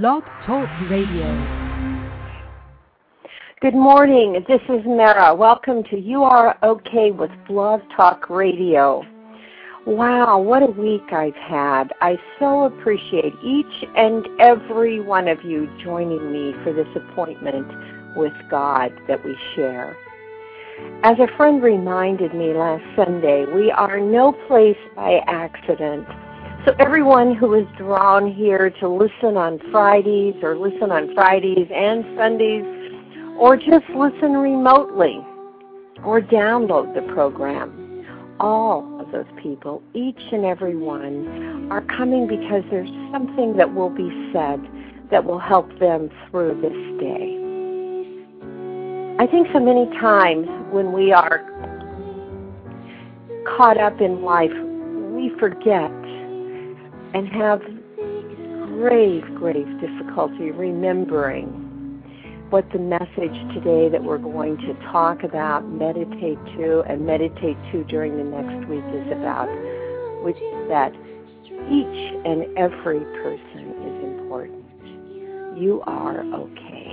Blog Talk Radio. Good morning. This is Mara. Welcome to You Are Okay with Blog Talk Radio. Wow, what a week I've had. I so appreciate each and every one of you joining me for this appointment with God that we share. As a friend reminded me last Sunday, we are no place by accident. So everyone who is drawn here to listen on Fridays or listen on Fridays and Sundays or just listen remotely or download the program, all of those people, each and every one, are coming because there's something that will be said that will help them through this day. I think so many times when we are caught up in life, we forget and have grave, grave difficulty remembering what the message today that we're going to talk about, meditate to, and meditate to during the next week is about, which is that each and every person is important. You are okay.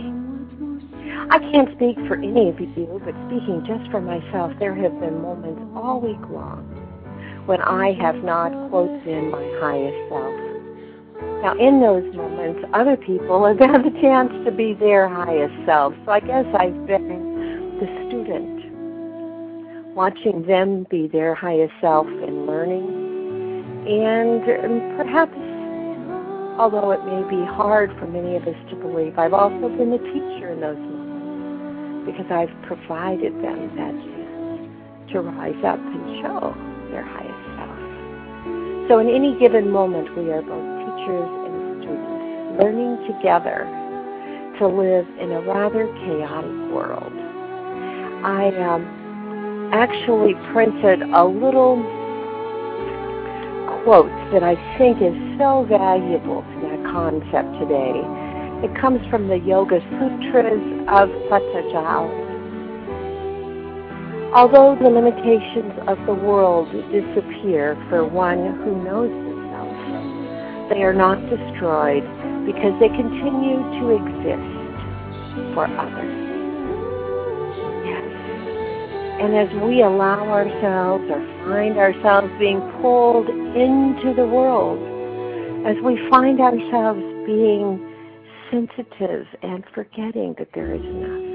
I can't speak for any of you, but speaking just for myself, there have been moments all week long when I have not, quote, been my highest self. Now, in those moments, other people have had the chance to be their highest self. So I guess I've been the student, watching them be their highest self in learning. And um, perhaps, although it may be hard for many of us to believe, I've also been the teacher in those moments because I've provided them that chance to rise up and show their highest self. So in any given moment, we are both teachers and students, learning together to live in a rather chaotic world. I um, actually printed a little quote that I think is so valuable to that concept today. It comes from the Yoga Sutras of Patanjali Although the limitations of the world disappear for one who knows himself, they are not destroyed because they continue to exist for others. Yes. And as we allow ourselves or find ourselves being pulled into the world, as we find ourselves being sensitive and forgetting that there is enough,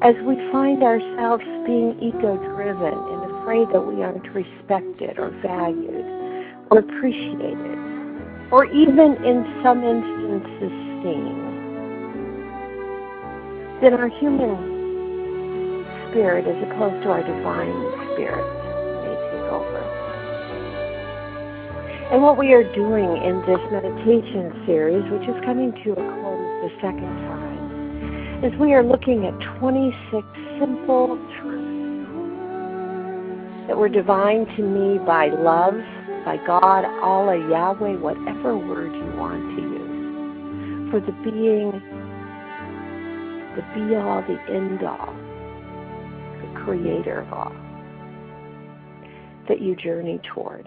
as we find ourselves being ego driven and afraid that we aren't respected or valued or appreciated, or even in some instances seen, then our human spirit as opposed to our divine spirit may take over. And what we are doing in this meditation series, which is coming to a close the second time, is we are looking at 26 simple truths that were divine to me by love, by God, Allah, Yahweh, whatever word you want to use, for the being, the be all, the end all, the creator of all, that you journey toward.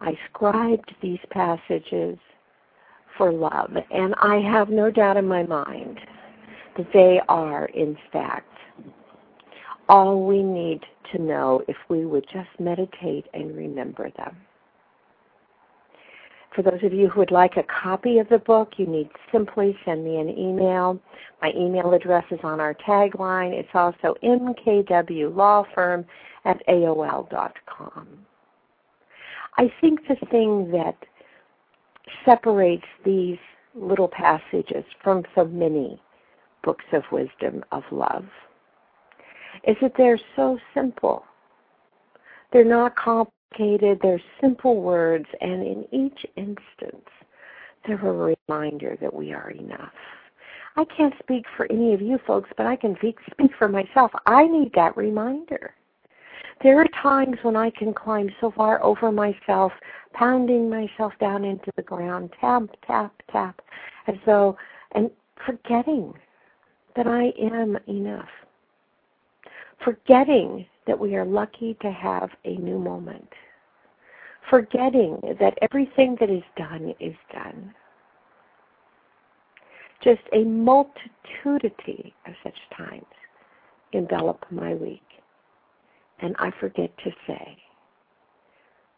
I scribed these passages for love. And I have no doubt in my mind that they are, in fact, all we need to know if we would just meditate and remember them. For those of you who would like a copy of the book, you need simply send me an email. My email address is on our tagline. It's also mkwlawfirm at aol.com. I think the thing that separates these little passages from so many books of wisdom of love is that they're so simple. They're not complicated, they're simple words, and in each instance, they're a reminder that we are enough. I can't speak for any of you folks, but I can speak for myself. I need that reminder. There are times when I can climb so far over myself, pounding myself down into the ground, tap, tap, tap, as though, and forgetting that I am enough. Forgetting that we are lucky to have a new moment. forgetting that everything that is done is done. Just a multitudity of such times envelop my week. And I forget to say,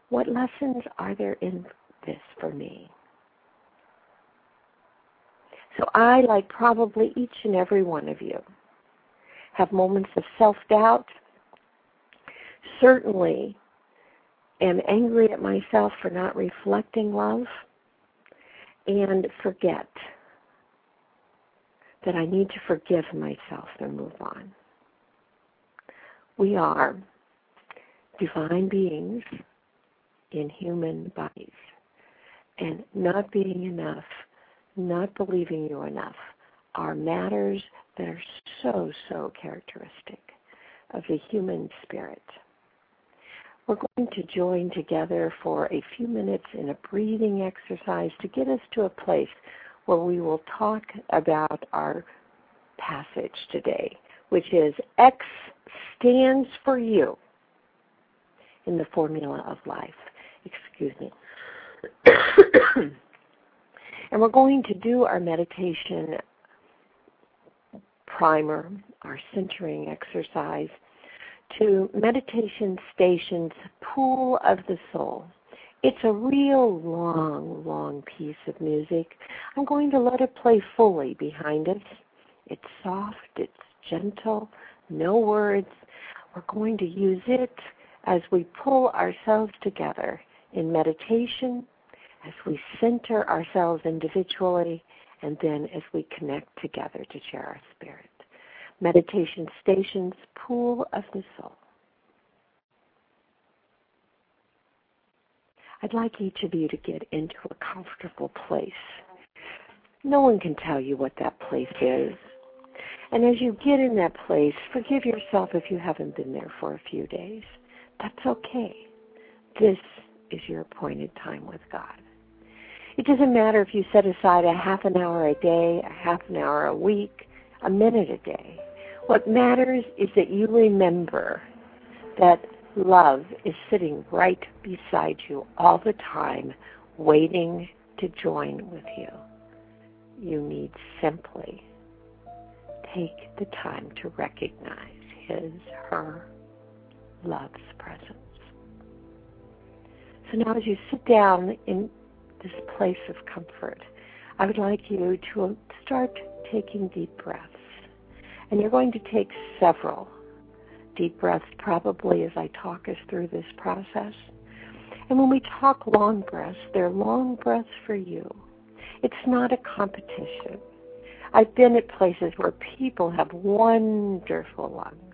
what lessons are there in this for me? So I, like probably each and every one of you, have moments of self doubt. Certainly am angry at myself for not reflecting love and forget that I need to forgive myself and move on. We are divine beings in human bodies. And not being enough, not believing you enough, are matters that are so, so characteristic of the human spirit. We're going to join together for a few minutes in a breathing exercise to get us to a place where we will talk about our passage today, which is X stands for you in the formula of life. Excuse me. and we're going to do our meditation primer, our centering exercise, to Meditation Station's Pool of the Soul. It's a real long, long piece of music. I'm going to let it play fully behind us. It's soft, it's gentle, no words. We're going to use it as we pull ourselves together in meditation, as we center ourselves individually, and then as we connect together to share our spirit. Meditation Station's Pool of the Soul. I'd like each of you to get into a comfortable place. No one can tell you what that place is. And as you get in that place, forgive yourself if you haven't been there for a few days. That's okay. This is your appointed time with God. It doesn't matter if you set aside a half an hour a day, a half an hour a week, a minute a day. What matters is that you remember that love is sitting right beside you all the time, waiting to join with you. You need simply take the time to recognize his, her love's presence. So now, as you sit down in this place of comfort, I would like you to start taking deep breaths. And you're going to take several deep breaths probably as I talk us through this process. And when we talk long breaths, they're long breaths for you. It's not a competition. I've been at places where people have wonderful lungs.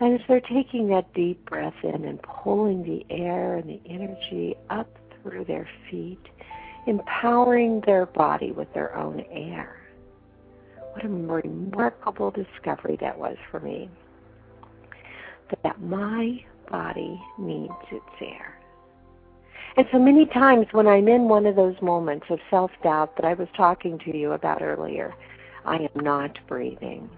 And as they're taking that deep breath in and pulling the air and the energy up through their feet, empowering their body with their own air. What a remarkable discovery that was for me. That my body needs its air. And so many times when I'm in one of those moments of self doubt that I was talking to you about earlier, I am not breathing.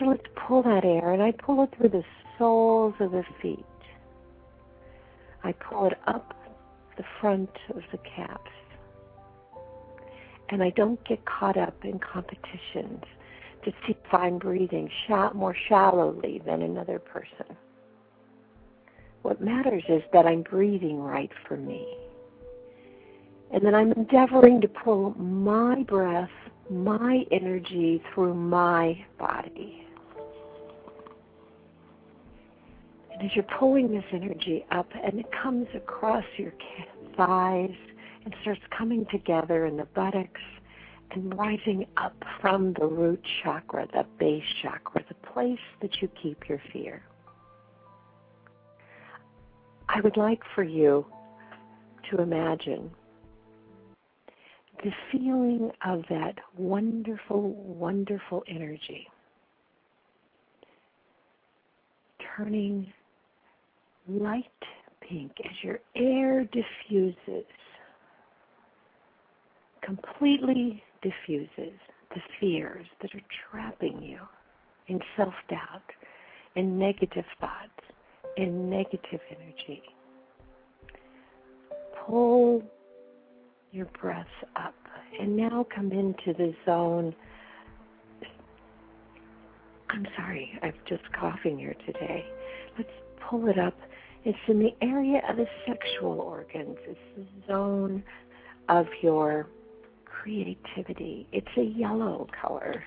So let's pull that air, and I pull it through the soles of the feet. I pull it up the front of the calves. And I don't get caught up in competitions to see if I'm breathing more shallowly than another person. What matters is that I'm breathing right for me. And then I'm endeavoring to pull my breath, my energy through my body. And as you're pulling this energy up and it comes across your thighs and starts coming together in the buttocks and rising up from the root chakra, the base chakra, the place that you keep your fear. I would like for you to imagine the feeling of that wonderful, wonderful energy turning light pink as your air diffuses, completely diffuses the fears that are trapping you in self doubt, in negative thoughts, in negative energy. pull your breath up. And now come into the zone. I'm sorry, I'm just coughing here today. Let's pull it up. It's in the area of the sexual organs. It's the zone of your creativity. It's a yellow color.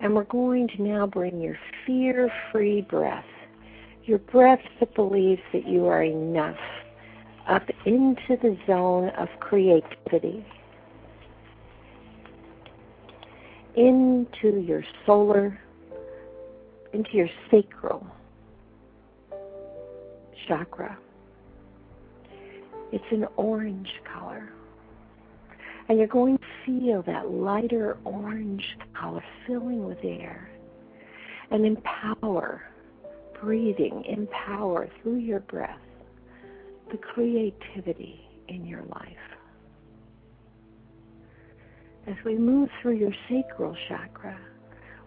And we're going to now bring your fear free breath, your breath that believes that you are enough, up into the zone of creativity, into your solar, into your sacral chakra. It's an orange color. And you're going to feel that lighter orange color filling with air. And empower, breathing, empower through your breath the creativity in your life. As we move through your sacral chakra,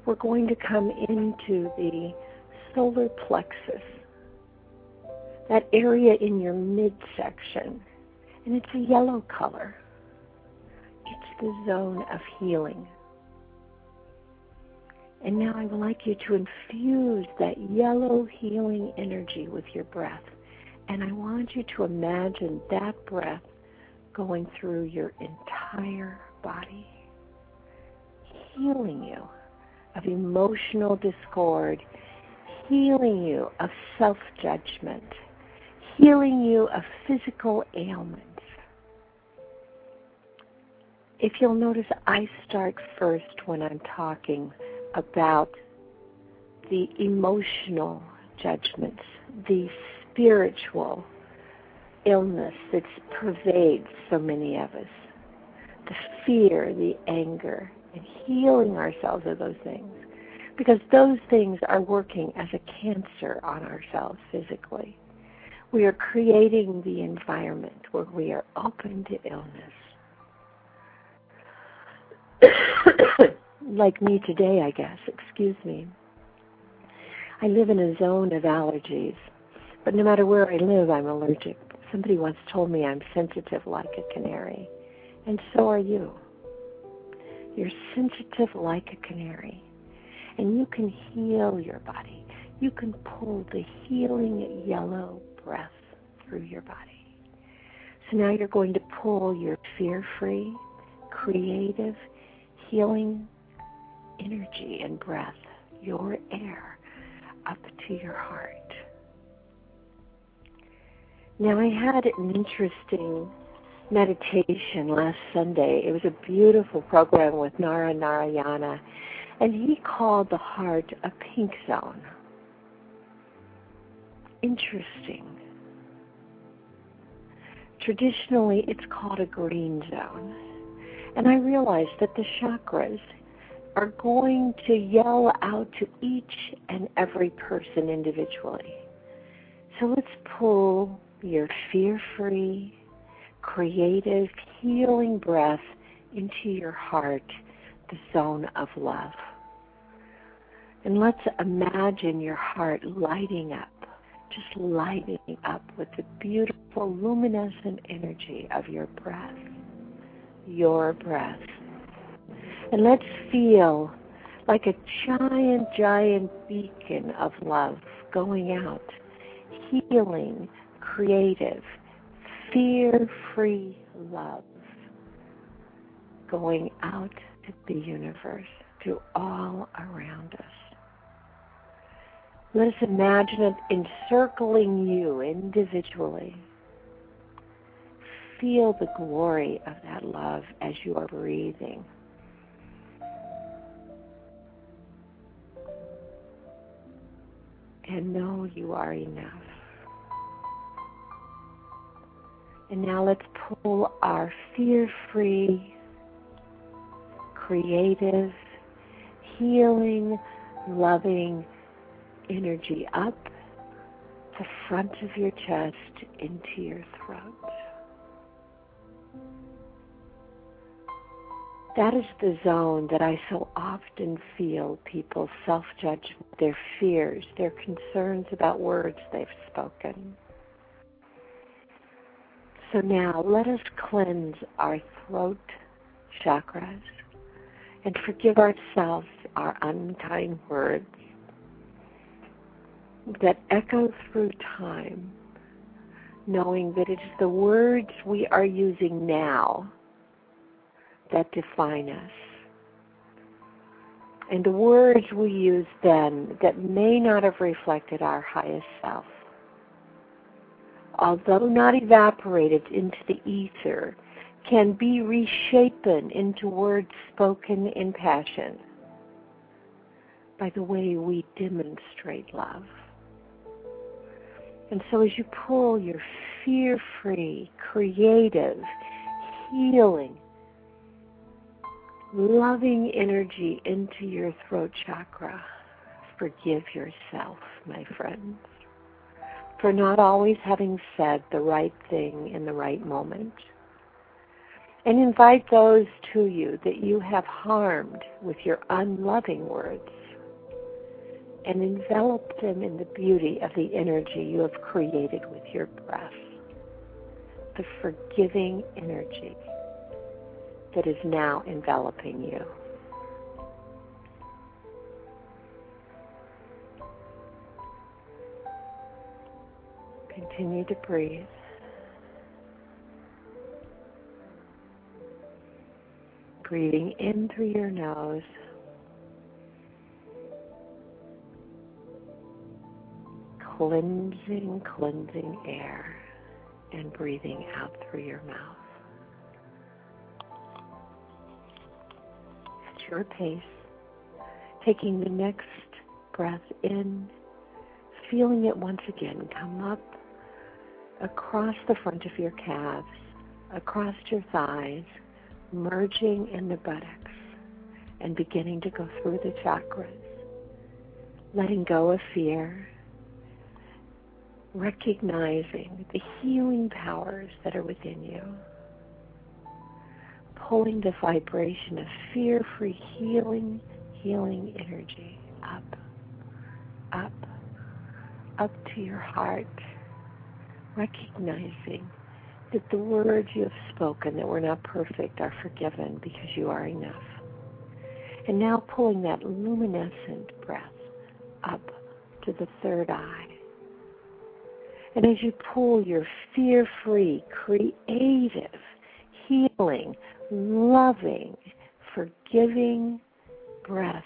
we're going to come into the solar plexus, that area in your midsection, and it's a yellow color. It's the zone of healing. And now I would like you to infuse that yellow healing energy with your breath. And I want you to imagine that breath going through your entire body, healing you of emotional discord, healing you of self judgment, healing you of physical ailments. If you'll notice, I start first when I'm talking about the emotional judgments, the spiritual illness that pervades so many of us the fear, the anger, and healing ourselves of those things. Because those things are working as a cancer on ourselves physically. We are creating the environment where we are open to illness. like me today, I guess, excuse me. I live in a zone of allergies. But no matter where I live, I'm allergic. Somebody once told me I'm sensitive like a canary. And so are you. You're sensitive like a canary. And you can heal your body. You can pull the healing yellow breath through your body. So now you're going to pull your fear free, creative, healing energy and breath, your air, up to your heart. Now, I had an interesting meditation last Sunday. It was a beautiful program with Nara Narayana, and he called the heart a pink zone. Interesting. Traditionally, it's called a green zone. And I realize that the chakras are going to yell out to each and every person individually. So let's pull your fear free, creative, healing breath into your heart, the zone of love. And let's imagine your heart lighting up, just lighting up with the beautiful luminescent energy of your breath, your breath. And let's feel like a giant, giant beacon of love going out, healing, creative, fear free love going out to the universe, to all around us. Let us imagine it encircling you individually. Feel the glory of that love as you are breathing. And know you are enough. And now let's pull our fear free, creative, healing, loving energy up the front of your chest into your throat. That is the zone that I so often feel people self judge their fears, their concerns about words they've spoken. So now let us cleanse our throat chakras and forgive ourselves our unkind words that echo through time, knowing that it is the words we are using now that define us. And the words we use then that may not have reflected our highest self although not evaporated into the ether, can be reshapen into words spoken in passion by the way we demonstrate love. And so as you pull your fear free, creative, healing, loving energy into your throat chakra, forgive yourself, my friends for not always having said the right thing in the right moment. And invite those to you that you have harmed with your unloving words and envelop them in the beauty of the energy you have created with your breath, the forgiving energy that is now enveloping you. Continue to breathe. Breathing in through your nose. Cleansing, cleansing air and breathing out through your mouth. At your pace, taking the next breath in, feeling it once again come up across the front of your calves, across your thighs, merging in the buttocks, and beginning to go through the chakras, letting go of fear, recognizing the healing powers that are within you, pulling the vibration of fear free healing, healing energy up, up, up to your heart recognizing that the words you have spoken that were not perfect are forgiven because you are enough. And now pulling that luminescent breath up to the third eye. And as you pull your fear free, creative, healing, loving, forgiving breath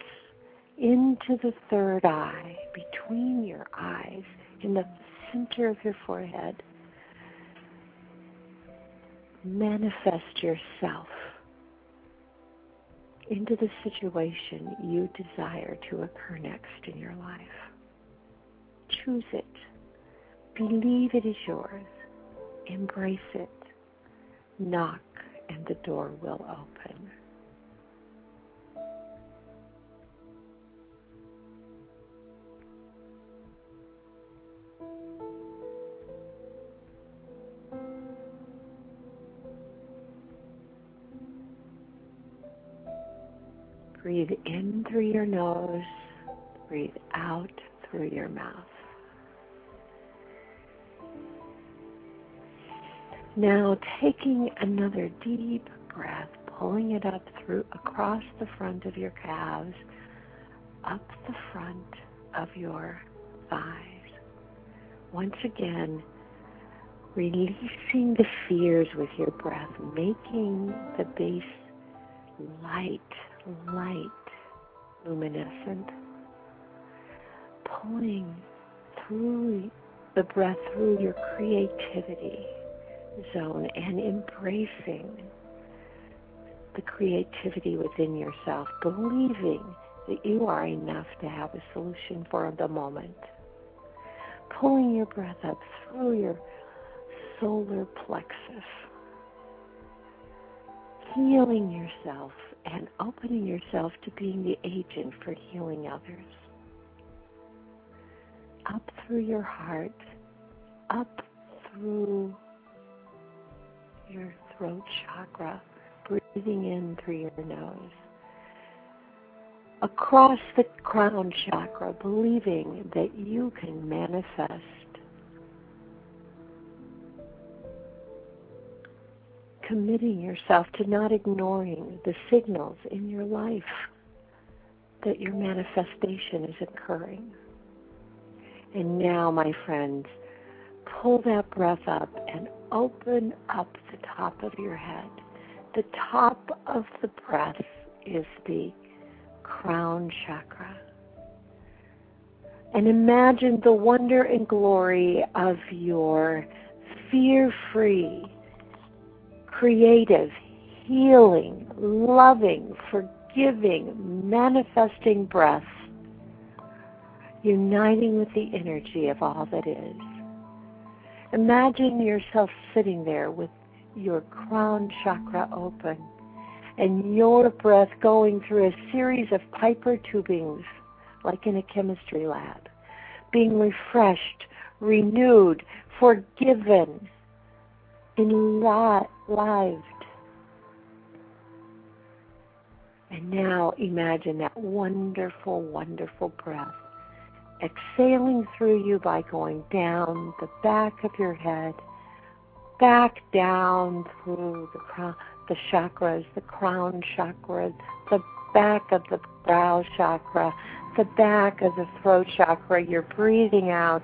into the third eye, between your eyes, in the center of your forehead, manifest yourself into the situation you desire to occur next in your life. Choose it. Believe it is yours. Embrace it. Knock and the door will open. Breathe in through your nose, breathe out through your mouth. Now taking another deep breath, pulling it up through across the front of your calves, up the front of your thighs. Once again, releasing the fears with your breath, making the base light light, luminescent, pulling through the breath through your creativity zone and embracing the creativity within yourself, believing that you are enough to have a solution for the moment. Pulling your breath up through your solar plexus, healing yourself and opening yourself to being the agent for healing others. Up through your heart, up through your throat chakra, breathing in through your nose. Across the crown chakra, believing that you can manifest committing yourself to not ignoring the signals in your life that your manifestation is occurring. And now, my friends, pull that breath up and open up the top of your head. The top of the breath is the crown chakra. And imagine the wonder and glory of your fear free, creative, healing, loving, forgiving, manifesting breath uniting with the energy of all that is. Imagine yourself sitting there with your crown chakra open and your breath going through a series of Piper tubings, like in a chemistry lab, being refreshed, renewed, forgiven, enlivened. And now imagine that wonderful, wonderful breath exhaling through you by going down the back of your head, back down through the crown, the chakras, the crown chakra, the back of the brow chakra, the back of the throat chakra. You're breathing out.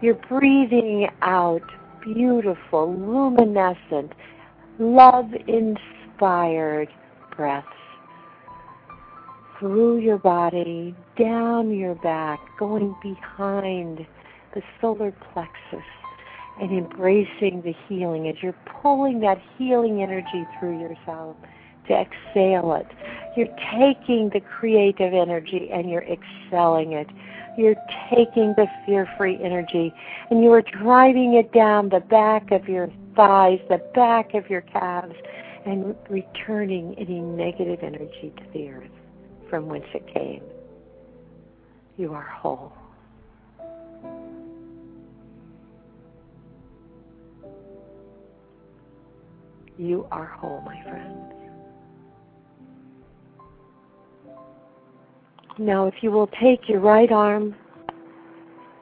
You're breathing out beautiful, luminescent, love inspired breaths through your body, down your back, going behind the solar plexus and embracing the healing as you're pulling that healing energy through yourself to exhale it. You're taking the creative energy and you're excelling it. You're taking the fear free energy and you are driving it down the back of your thighs, the back of your calves, and returning any negative energy to the earth from whence it came. You are whole. You are whole, my friends. Now, if you will take your right arm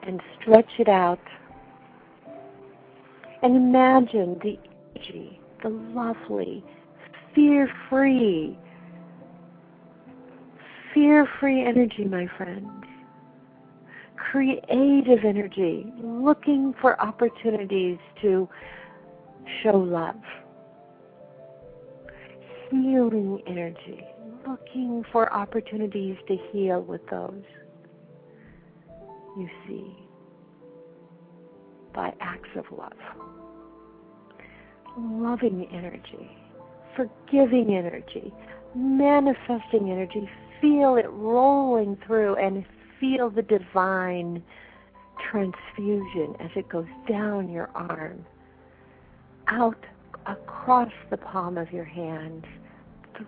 and stretch it out, and imagine the energy, the lovely, fear free, fear free energy, my friend. Creative energy, looking for opportunities to show love. Healing energy, looking for opportunities to heal with those you see by acts of love. Loving energy, forgiving energy, manifesting energy, feel it rolling through and feel the divine transfusion as it goes down your arm, out across the palm of your hand,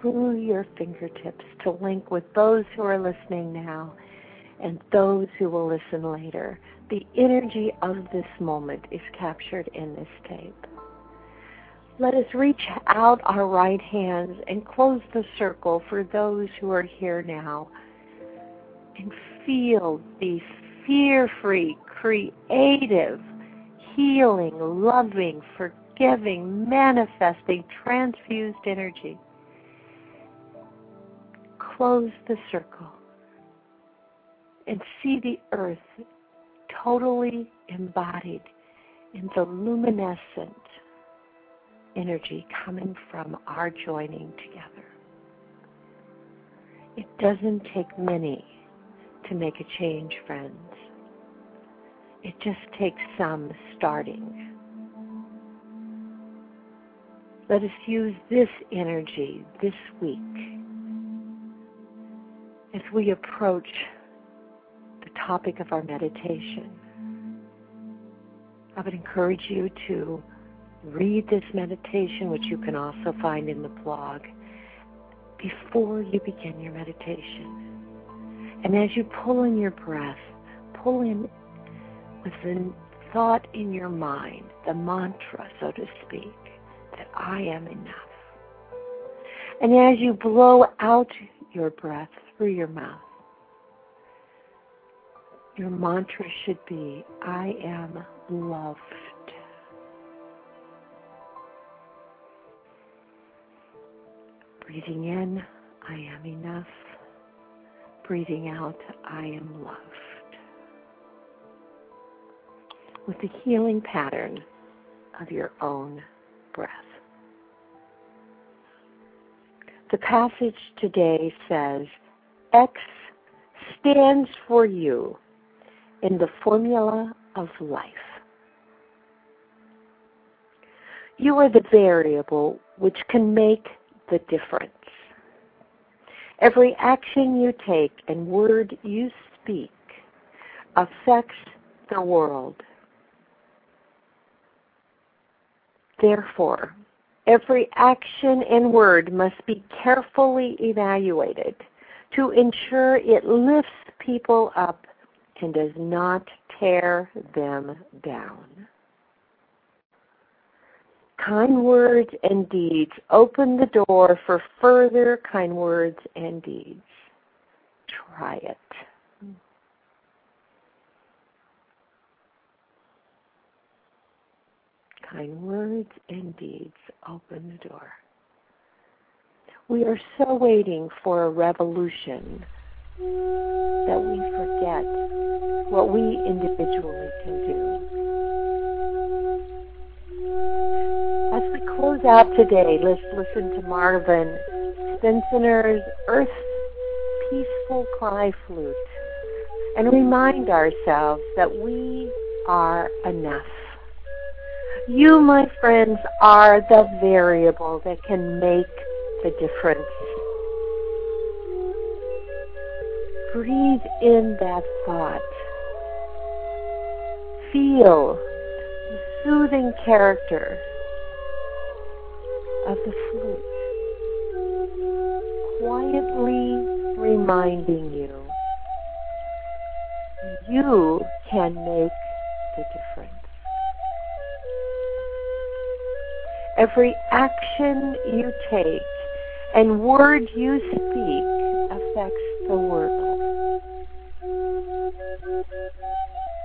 through your fingertips to link with those who are listening now and those who will listen later. The energy of this moment is captured in this tape. Let us reach out our right hands and close the circle for those who are here now and feel the fear free, creative, healing, loving, forgiving, manifesting, transfused energy. Close the circle and see the earth totally embodied in the luminescent energy coming from our joining together. It doesn't take many to make a change, friends. It just takes some starting. Let us use this energy this week as we approach the topic of our meditation. I would encourage you to read this meditation, which you can also find in the blog, before you begin your meditation. And as you pull in your breath, pull in with the thought in your mind, the mantra, so to speak, that I am enough. And as you blow out your breath through your mouth, your mantra should be, I am loved. Breathing in, I am enough. Breathing out, I am loved. With the healing pattern of your own breath. The passage today says, X stands for you in the formula of life. You are the variable which can make the difference. Every action you take and word you speak affects the world. Therefore, every action and word must be carefully evaluated to ensure it lifts people up and does not tear them down. Kind words and deeds open the door for further kind words and deeds. Try it. Kind words and deeds open the door. We are so waiting for a revolution that we forget what we individually can do. Out today, let's listen to Marvin Spencer's Earth's Peaceful Cry Flute and remind ourselves that we are enough. You, my friends, are the variable that can make the difference. Breathe in that thought. Feel the soothing character of the flute, quietly reminding you you can make the difference. Every action you take and word you speak affects the world.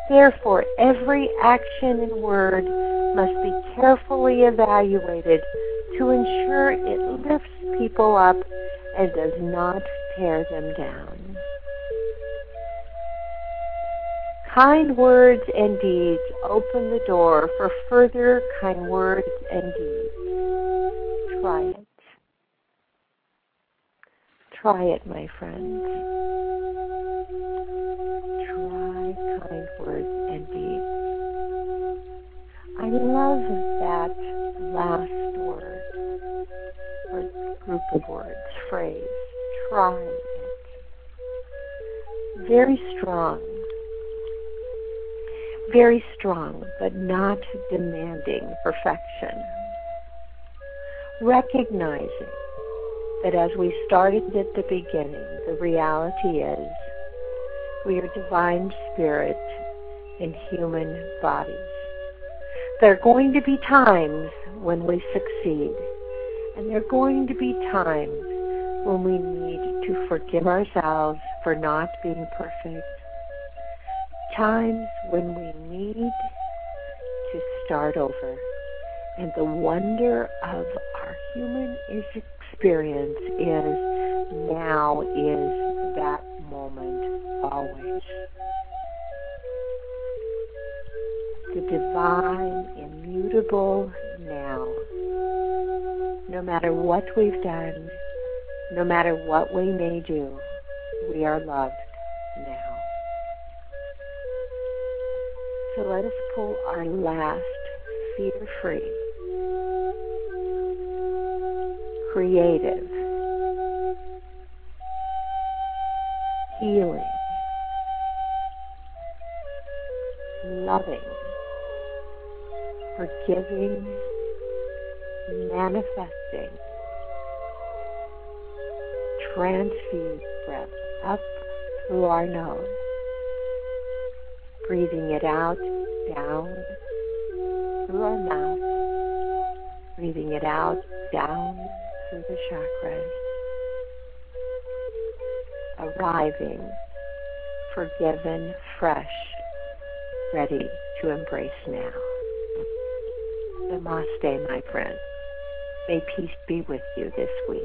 Therefore, every action and word must be carefully evaluated to ensure it lifts people up and does not tear them down. Kind words and deeds open the door for further kind words and deeds. Try it. Try it, my friends. Try kind words and deeds. I love that last group of words, phrase. trying it. Very strong. Very strong, but not demanding perfection. Recognizing that as we started at the beginning, the reality is we are divine spirit in human bodies. There are going to be times when we succeed, and there are going to be times when we need to forgive ourselves for not being perfect, times when we need to start over. And the wonder of our human experience is now is that moment always. The divine, immutable now. No matter what we've done, no matter what we may do, we are loved now. So let us pull our last fear free. Creative, healing, loving, forgiving, manifesting, transfuse breath up through our nose, breathing it out down through our mouth, breathing it out down through the chakras, arriving, forgiven, fresh, ready to embrace now. Namaste, my friend. May peace be with you this week.